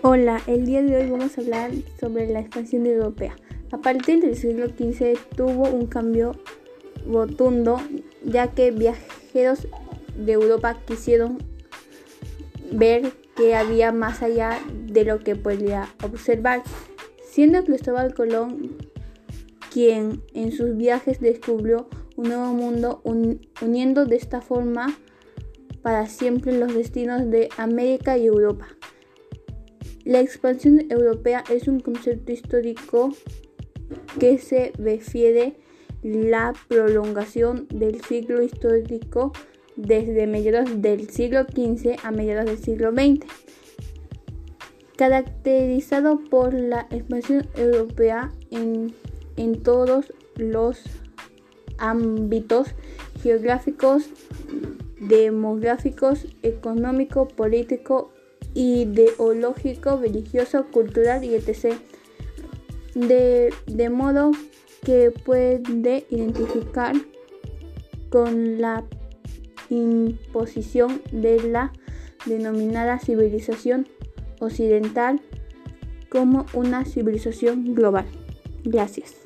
Hola, el día de hoy vamos a hablar sobre la expansión europea. A partir del siglo XV tuvo un cambio rotundo ya que viajeros de Europa quisieron ver que había más allá de lo que podía observar, siendo Cristóbal Colón quien en sus viajes descubrió un nuevo mundo uniendo de esta forma para siempre los destinos de América y Europa. La expansión europea es un concepto histórico que se refiere la prolongación del ciclo histórico desde mediados del siglo XV a mediados del siglo XX, caracterizado por la expansión europea en, en todos los ámbitos geográficos, demográficos, económico, político ideológico, religioso, cultural y etc. De, de modo que puede identificar con la imposición de la denominada civilización occidental como una civilización global. Gracias.